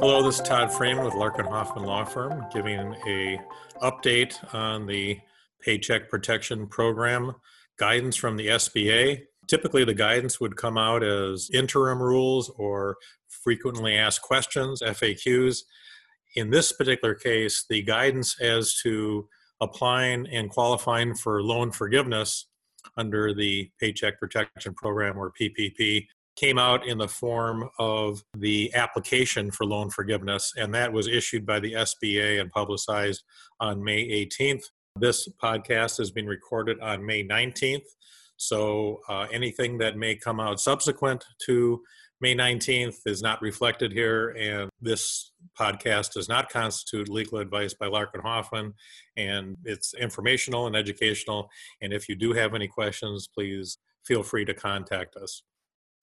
Hello, this is Todd Freeman with Larkin Hoffman Law Firm, giving a update on the Paycheck Protection Program guidance from the SBA. Typically, the guidance would come out as interim rules or frequently asked questions, FAQs. In this particular case, the guidance as to applying and qualifying for loan forgiveness under the Paycheck Protection Program or PPP came out in the form of the application for loan forgiveness, and that was issued by the SBA and publicized on May 18th. This podcast has been recorded on May 19th, so uh, anything that may come out subsequent to May 19th is not reflected here, and this podcast does not constitute legal advice by Larkin Hoffman, and it's informational and educational. And if you do have any questions, please feel free to contact us.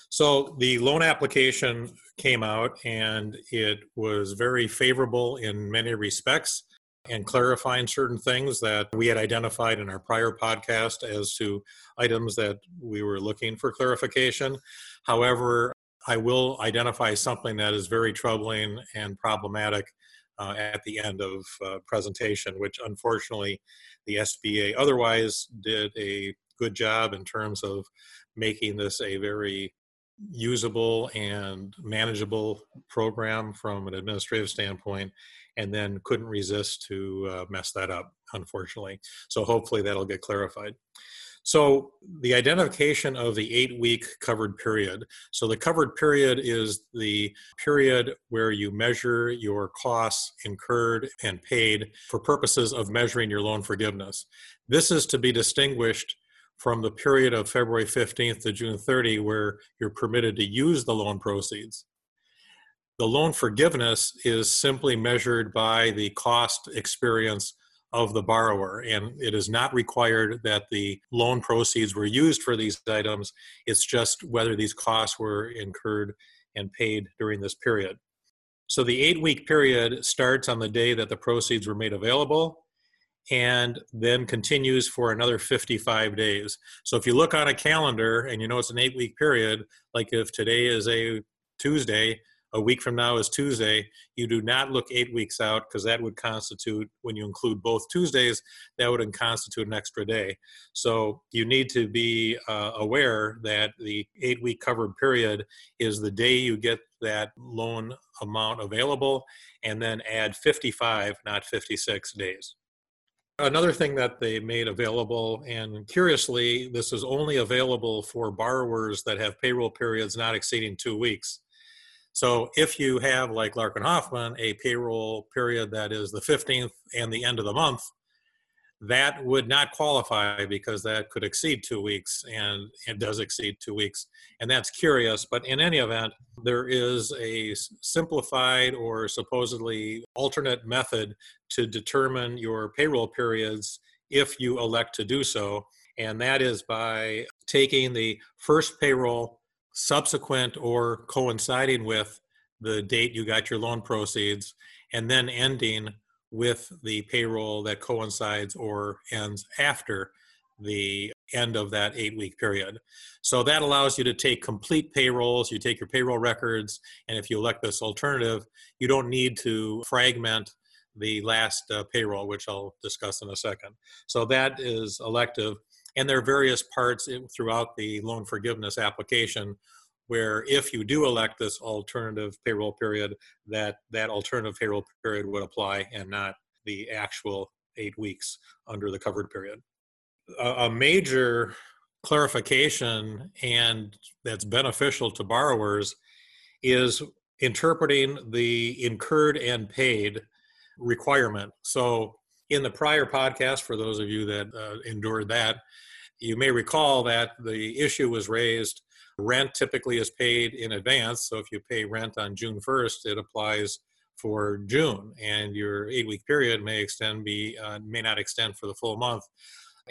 So the loan application came out, and it was very favorable in many respects and clarifying certain things that we had identified in our prior podcast as to items that we were looking for clarification. However, I will identify something that is very troubling and problematic uh, at the end of uh, presentation, which unfortunately the SBA otherwise did a good job in terms of making this a very usable and manageable program from an administrative standpoint and then couldn't resist to uh, mess that up unfortunately so hopefully that'll get clarified so the identification of the eight week covered period. So the covered period is the period where you measure your costs incurred and paid for purposes of measuring your loan forgiveness. This is to be distinguished from the period of February 15th to June 30 where you're permitted to use the loan proceeds. The loan forgiveness is simply measured by the cost experience of the borrower, and it is not required that the loan proceeds were used for these items. It's just whether these costs were incurred and paid during this period. So the eight week period starts on the day that the proceeds were made available and then continues for another 55 days. So if you look on a calendar and you know it's an eight week period, like if today is a Tuesday, a week from now is Tuesday, you do not look eight weeks out because that would constitute, when you include both Tuesdays, that would constitute an extra day. So you need to be uh, aware that the eight week covered period is the day you get that loan amount available and then add 55, not 56 days. Another thing that they made available, and curiously, this is only available for borrowers that have payroll periods not exceeding two weeks. So if you have, like Larkin Hoffman, a payroll period that is the 15th and the end of the month, that would not qualify because that could exceed two weeks and it does exceed two weeks. And that's curious, but in any event, there is a simplified or supposedly alternate method to determine your payroll periods if you elect to do so. And that is by taking the first payroll subsequent or coinciding with the date you got your loan proceeds, and then ending with the payroll that coincides or ends after the end of that eight week period. So that allows you to take complete payrolls, you take your payroll records, and if you elect this alternative, you don't need to fragment the last uh, payroll, which I'll discuss in a second. So that is elective. And there are various parts throughout the loan forgiveness application where if you do elect this alternative payroll period, that that alternative payroll period would apply and not the actual eight weeks under the covered period. A, a major clarification and that's beneficial to borrowers is interpreting the incurred and paid requirement. So in the prior podcast, for those of you that uh, endured that, you may recall that the issue was raised. Rent typically is paid in advance. So if you pay rent on June 1st, it applies for June, and your eight-week period may extend be uh, may not extend for the full month.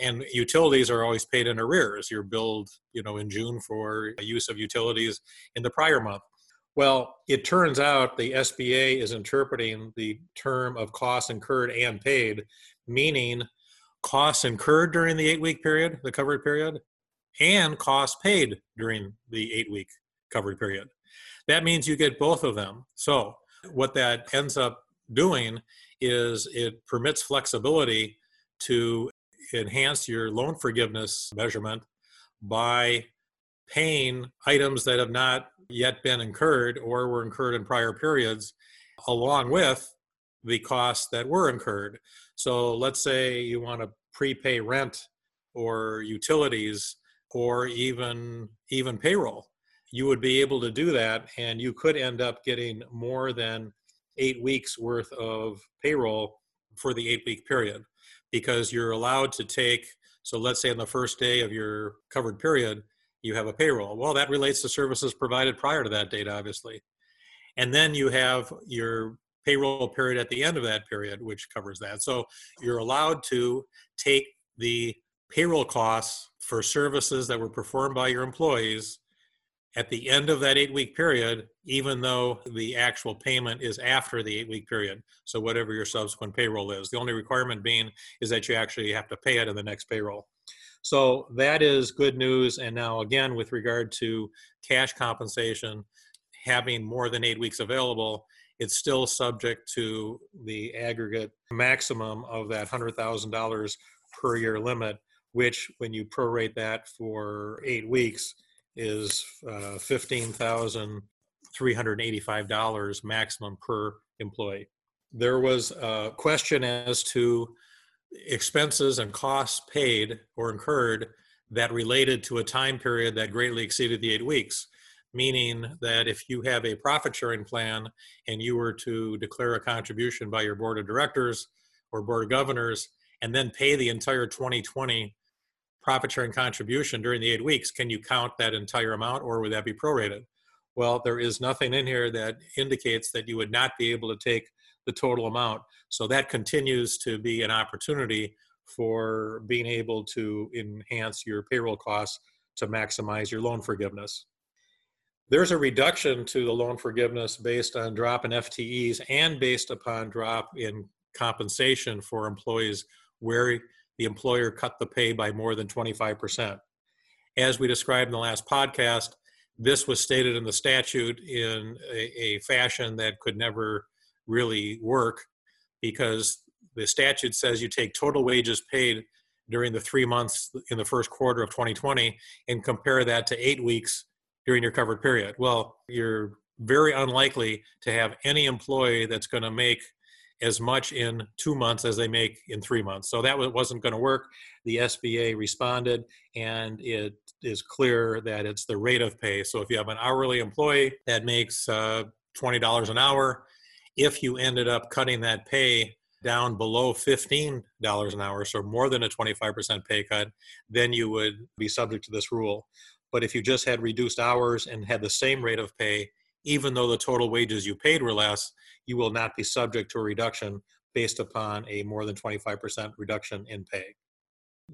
And utilities are always paid in arrears. You're billed, you know, in June for use of utilities in the prior month. Well, it turns out the SBA is interpreting the term of costs incurred and paid, meaning costs incurred during the eight week period, the covered period, and costs paid during the eight week covered period. That means you get both of them. So What that ends up doing is it permits flexibility to enhance your loan forgiveness measurement by paying items that have not yet been incurred or were incurred in prior periods, along with the costs that were incurred. So let's say you want to prepay rent or utilities or even even payroll. You would be able to do that and you could end up getting more than 8 weeks worth of payroll for the 8 week period because you're allowed to take so let's say on the first day of your covered period you have a payroll. Well, that relates to services provided prior to that date, obviously. And then you have your payroll period at the end of that period, which covers that. So you're allowed to take the payroll costs for services that were performed by your employees at the end of that eight week period, even though the actual payment is after the eight week period. So, whatever your subsequent payroll is, the only requirement being is that you actually have to pay it in the next payroll. So that is good news. And now, again, with regard to cash compensation, having more than eight weeks available, it's still subject to the aggregate maximum of that $100,000 per year limit, which, when you prorate that for eight weeks, is uh, $15,385 maximum per employee. There was a question as to expenses and costs paid or incurred that related to a time period that greatly exceeded the eight weeks. Meaning that if you have a profit sharing plan and you were to declare a contribution by your board of directors or board of governors and then pay the entire 2020 profit sharing contribution during the eight weeks, can you count that entire amount or would that be prorated? Well, there is nothing in here that indicates that you would not be able to take the total amount. So that continues to be an opportunity for being able to enhance your payroll costs to maximize your loan forgiveness. There's a reduction to the loan forgiveness based on drop in FTEs and based upon drop in compensation for employees where the employer cut the pay by more than 25%. As we described in the last podcast, this was stated in the statute in a, a fashion that could never really work because the statute says you take total wages paid during the three months in the first quarter of 2020 and compare that to eight weeks during your covered period. Well, you're very unlikely to have any employee that's going to make as much in two months as they make in three months. So that wasn't going to work. The SBA responded, and it is clear that it's the rate of pay. So if you have an hourly employee that makes uh, $20 an hour, if you ended up cutting that pay down below $15 an hour, so more than a 25% pay cut, then you would be subject to this rule. But if you just had reduced hours and had the same rate of pay, even though the total wages you paid were less, you will not be subject to a reduction based upon a more than 25% reduction in pay.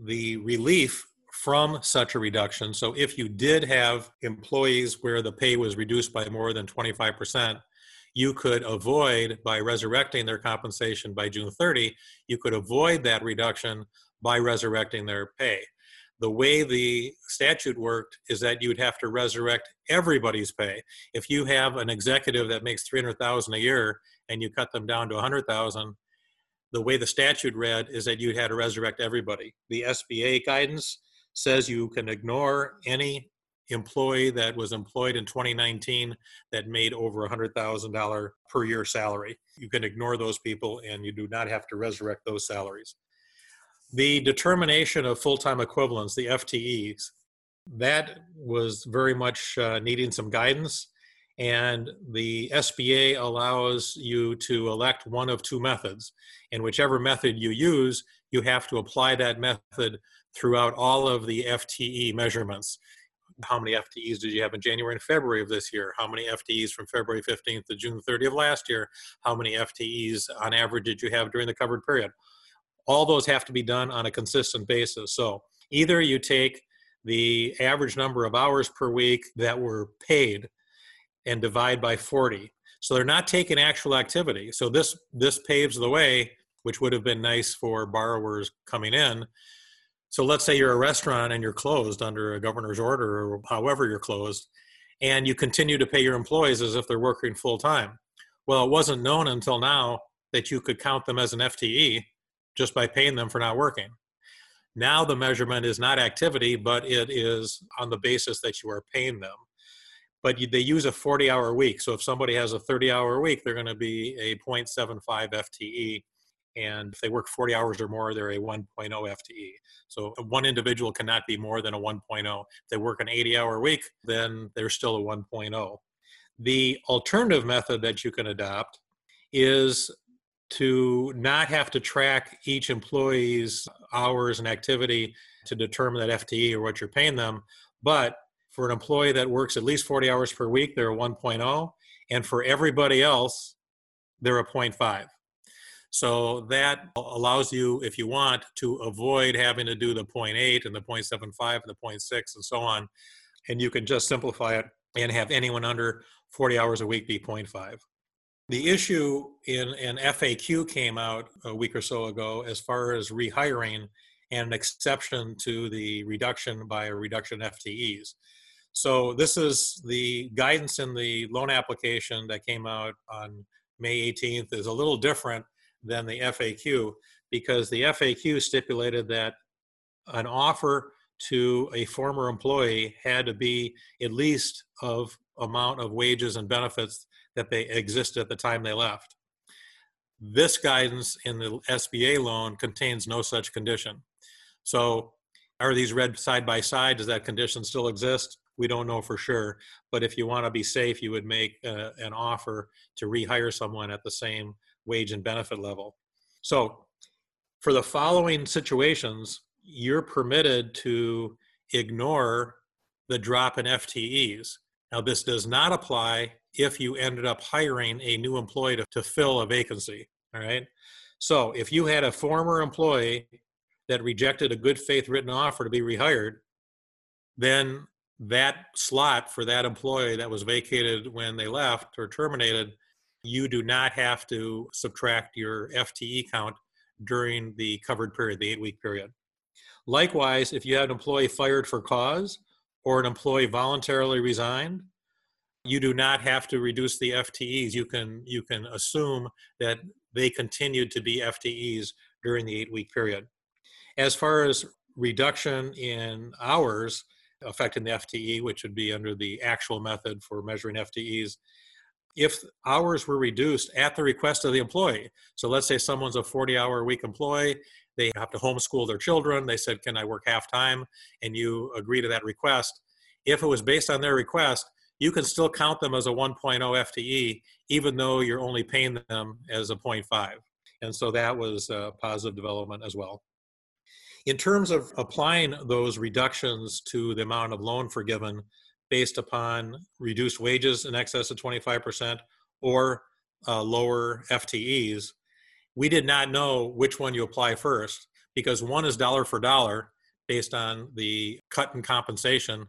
The relief from such a reduction, so if you did have employees where the pay was reduced by more than 25%, you could avoid by resurrecting their compensation by June 30, you could avoid that reduction by resurrecting their pay. The way the statute worked is that you'd have to resurrect everybody's pay. If you have an executive that makes 300,000 a year and you cut them down to 100,000, the way the statute read is that you had to resurrect everybody. The SBA guidance says you can ignore any employee that was employed in 2019 that made over $100,000 per year salary. You can ignore those people and you do not have to resurrect those salaries. The determination of full time equivalents, the FTEs, that was very much uh, needing some guidance. And the SBA allows you to elect one of two methods. And whichever method you use, you have to apply that method throughout all of the FTE measurements how many FTEs did you have in January and February of this year? How many FTEs from February 15th to June 30th of last year? How many FTEs on average did you have during the covered period? All those have to be done on a consistent basis. So either you take the average number of hours per week that were paid and divide by 40. So they're not taking actual activity. So this this paves the way, which would have been nice for borrowers coming in so let's say you're a restaurant and you're closed under a governor's order or however you're closed, and you continue to pay your employees as if they're working full time. Well, it wasn't known until now that you could count them as an FTE just by paying them for not working. Now the measurement is not activity, but it is on the basis that you are paying them. But they use a 40 hour week. So if somebody has a 30 hour week, they're going to be a 0.75 FTE. And if they work 40 hours or more, they're a 1.0 FTE. So uh, one individual cannot be more than a 1.0. If they work an 80 hour week, then they're still a 1.0. The alternative method that you can adopt is to not have to track each employee's hours and activity to determine that FTE or what you're paying them. But for an employee that works at least 40 hours per week, they're a 1.0. And for everybody else, they're a 0.5. So that allows you, if you want, to avoid having to do the 0.8 and the 0.75 and the 0.6 and so on. And you can just simplify it and have anyone under 40 hours a week be 0.5. The issue in an FAQ came out a week or so ago as far as rehiring and an exception to the reduction by a reduction FTEs. So this is the guidance in the loan application that came out on May 18th is a little different than the FAQ because the FAQ stipulated that an offer to a former employee had to be at least of amount of wages and benefits that they existed at the time they left. This guidance in the SBA loan contains no such condition. So, are these read side by side? Does that condition still exist? We don't know for sure. But if you want to be safe, you would make uh, an offer to rehire someone at the same wage and benefit level. So, for the following situations, you're permitted to ignore the drop in FTEs. Now, this does not apply if you ended up hiring a new employee to, to fill a vacancy. All right. So if you had a former employee that rejected a good faith written offer to be rehired, then that slot for that employee that was vacated when they left or terminated, you do not have to subtract your FTE count during the covered period, the eight week period. Likewise, if you had an employee fired for cause or an employee voluntarily resigned, you do not have to reduce the FTEs. You can you can assume that they continued to be FTEs during the eight week period. As far as reduction in hours affecting the FTE, which would be under the actual method for measuring FTEs, if hours were reduced at the request of the employee. So let's say someone's a 40 hour a week employee, they have to homeschool their children. They said, Can I work half time? And you agree to that request. If it was based on their request, you can still count them as a 1.0 FTE, even though you're only paying them as a 0.5. And so that was a positive development as well. In terms of applying those reductions to the amount of loan forgiven based upon reduced wages in excess of 25% or uh, lower FTEs, we did not know which one you apply first because one is dollar for dollar based on the cut in compensation,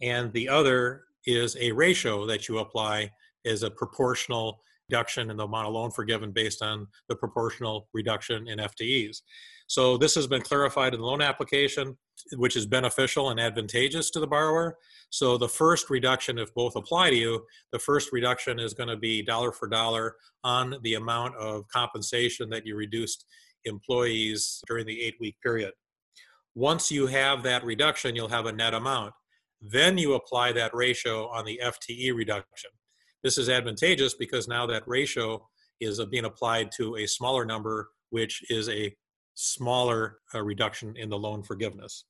and the other is a ratio that you apply as a proportional reduction in the amount of loan forgiven based on the proportional reduction in FTEs. So this has been clarified in the loan application, which is beneficial and advantageous to the borrower. So the first reduction, if both apply to you, the first reduction is going to be dollar for dollar on the amount of compensation that you reduced employees during the eight week period. Once you have that reduction, you'll have a net amount. Then you apply that ratio on the FTE reduction. This is advantageous because now that ratio is being applied to a smaller number, which is a smaller uh, reduction in the loan forgiveness.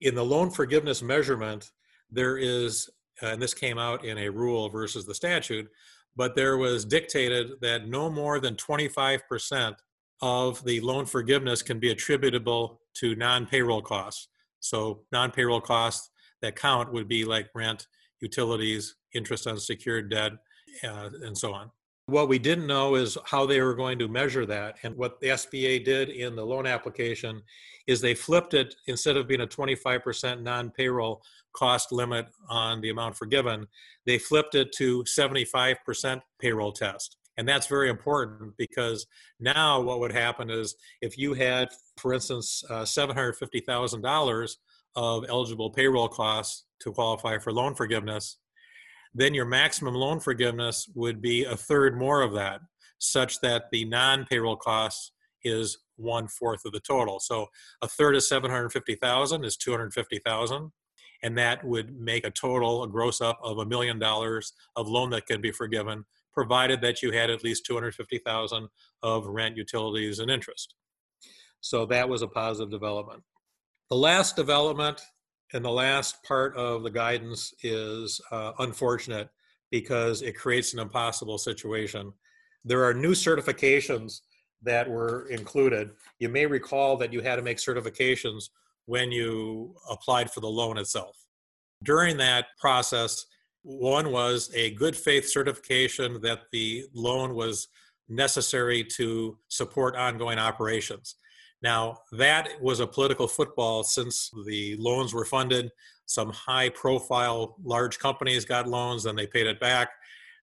In the loan forgiveness measurement, there is, uh, and this came out in a rule versus the statute, but there was dictated that no more than 25% of the loan forgiveness can be attributable to non payroll costs. So, non payroll costs that count would be like rent, utilities, interest on secured debt, uh, and so on. What we didn't know is how they were going to measure that. And what the SBA did in the loan application is they flipped it instead of being a 25% non payroll cost limit on the amount forgiven, they flipped it to 75% payroll test. And that's very important because now what would happen is if you had, for instance, uh, $750,000 of eligible payroll costs to qualify for loan forgiveness, then your maximum loan forgiveness would be a third more of that, such that the non payroll costs is one fourth of the total. So a third of 750,000 is 250,000 and that would make a total, a gross up of a million dollars of loan that can be forgiven, provided that you had at least 250,000 of rent, utilities, and interest. So that was a positive development. The last development and the last part of the guidance is uh, unfortunate because it creates an impossible situation. There are new certifications that were included. You may recall that you had to make certifications when you applied for the loan itself. During that process, one was a good faith certification that the loan was necessary to support ongoing operations. Now, that was a political football since the loans were funded. Some high profile large companies got loans, and they paid it back.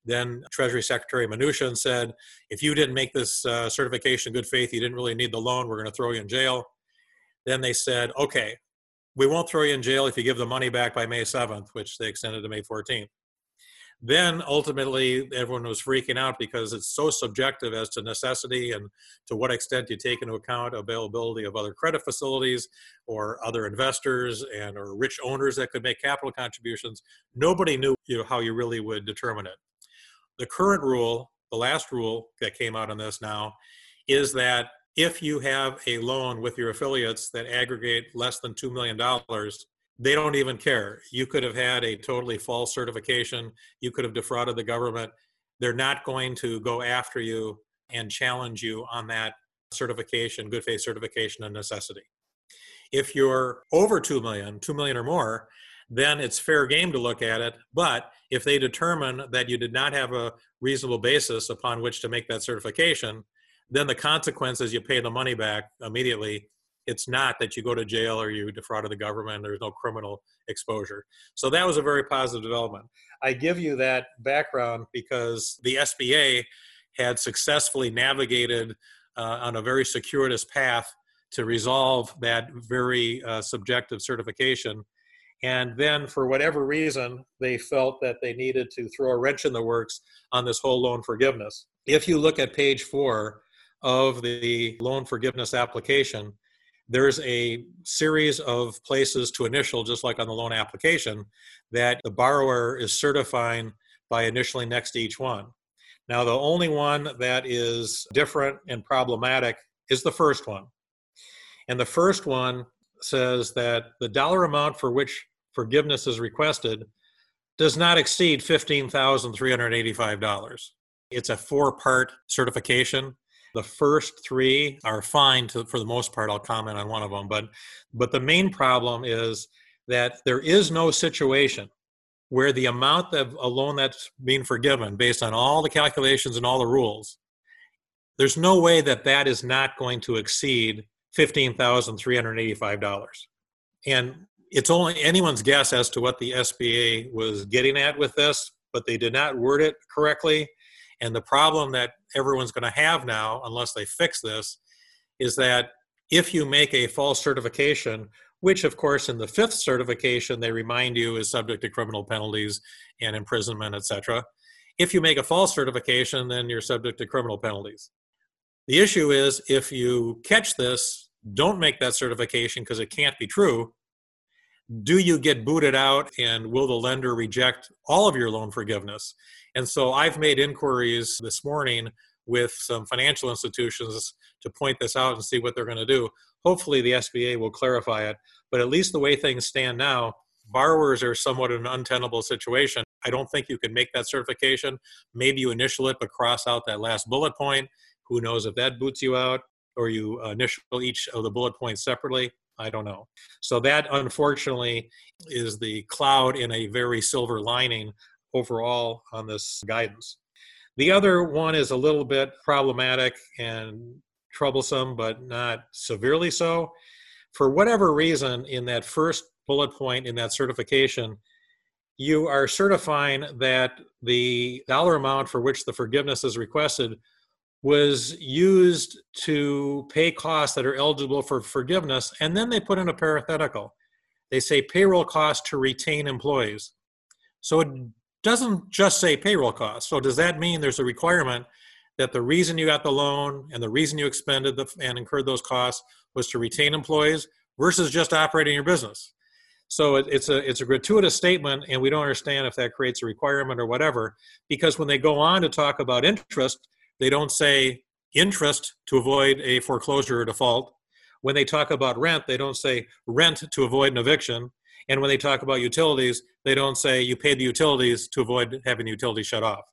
Then Treasury Secretary Mnuchin said, if you didn't make this uh, certification good faith, you didn't really need the loan, we're going to throw you in jail. Then they said, okay, we won't throw you in jail if you give the money back by May 7th, which they extended to May 14th. Then ultimately, everyone was freaking out because it's so subjective as to necessity and to what extent you take into account availability of other credit facilities or other investors and or rich owners that could make capital contributions. Nobody knew you know, how you really would determine it. The current rule, the last rule that came out on this now, is that if you have a loan with your affiliates that aggregate less than $2 million, they don't even care. You could have had a totally false certification, you could have defrauded the government. They're not going to go after you and challenge you on that certification, good faith certification and necessity. If you're over 2 million, 2 million or more, then it's fair game to look at it. But if they determine that you did not have a reasonable basis upon which to make that certification, then the consequence is you pay the money back immediately. It's not that you go to jail or you defrauded the government. There's no criminal exposure. So that was a very positive development. I give you that background because the SBA had successfully navigated uh, on a very circuitous path to resolve that very uh, subjective certification. And then, for whatever reason, they felt that they needed to throw a wrench in the works on this whole loan forgiveness. If you look at page four, of the loan forgiveness application, there's a series of places to initial, just like on the loan application, that the borrower is certifying by initialing next to each one. Now, the only one that is different and problematic is the first one. And the first one says that the dollar amount for which forgiveness is requested does not exceed $15,385. It's a four part certification the first three are fine to, for the most part. I'll comment on one of them, but but the main problem is that there is no situation where the amount of a loan that's being forgiven, based on all the calculations and all the rules, there's no way that that is not going to exceed fifteen thousand three hundred eighty-five dollars, and it's only anyone's guess as to what the SBA was getting at with this, but they did not word it correctly and the problem that everyone's going to have now, unless they fix this, is that if you make a false certification, which of course in the fifth certification they remind you is subject to criminal penalties and imprisonment, etc. If you make a false certification, then you're subject to criminal penalties. The issue is if you catch this, don't make that certification because it can't be true. Do you get booted out and will the lender reject all of your loan forgiveness? And so I've made inquiries this morning with some financial institutions to point this out and see what they're going to do. Hopefully, the SBA will clarify it. But at least the way things stand now, borrowers are somewhat in an untenable situation. I don't think you can make that certification. Maybe you initial it, but cross out that last bullet point. Who knows if that boots you out or you uh, initial each of the bullet points separately? I don't know. So, that unfortunately is the cloud in a very silver lining overall on this guidance. The other one is a little bit problematic and troublesome, but not severely so. For whatever reason, in that first bullet point in that certification, you are certifying that the dollar amount for which the forgiveness is requested was used to pay costs that are eligible for forgiveness, and then they put in a parenthetical. They say payroll costs to retain employees. So it doesn't just say payroll costs. So does that mean there's a requirement that the reason you got the loan and the reason you expended the, and incurred those costs was to retain employees versus just operating your business? So it, it's a it's a gratuitous statement, and we don't understand if that creates a requirement or whatever. Because when they go on to talk about interest, they don't say interest to avoid a foreclosure or default. When they talk about rent, they don't say rent to avoid an eviction. And when they talk about utilities, they don't say you paid the utilities to avoid having the utilities shut off.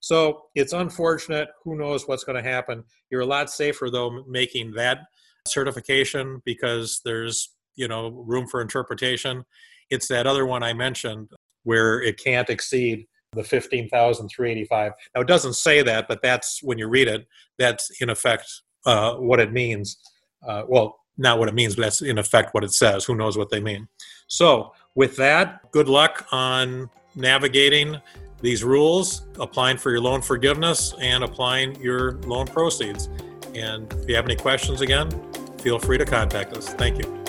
So it's unfortunate. Who knows what's going to happen? You're a lot safer though making that certification because there's you know room for interpretation. It's that other one I mentioned where it can't exceed the 15,385. Now it doesn't say that, but that's when you read it, that's in effect uh, what it means. Uh, well, not what it means, but that's in effect what it says. Who knows what they mean? So, with that, good luck on navigating these rules, applying for your loan forgiveness, and applying your loan proceeds. And if you have any questions again, feel free to contact us. Thank you.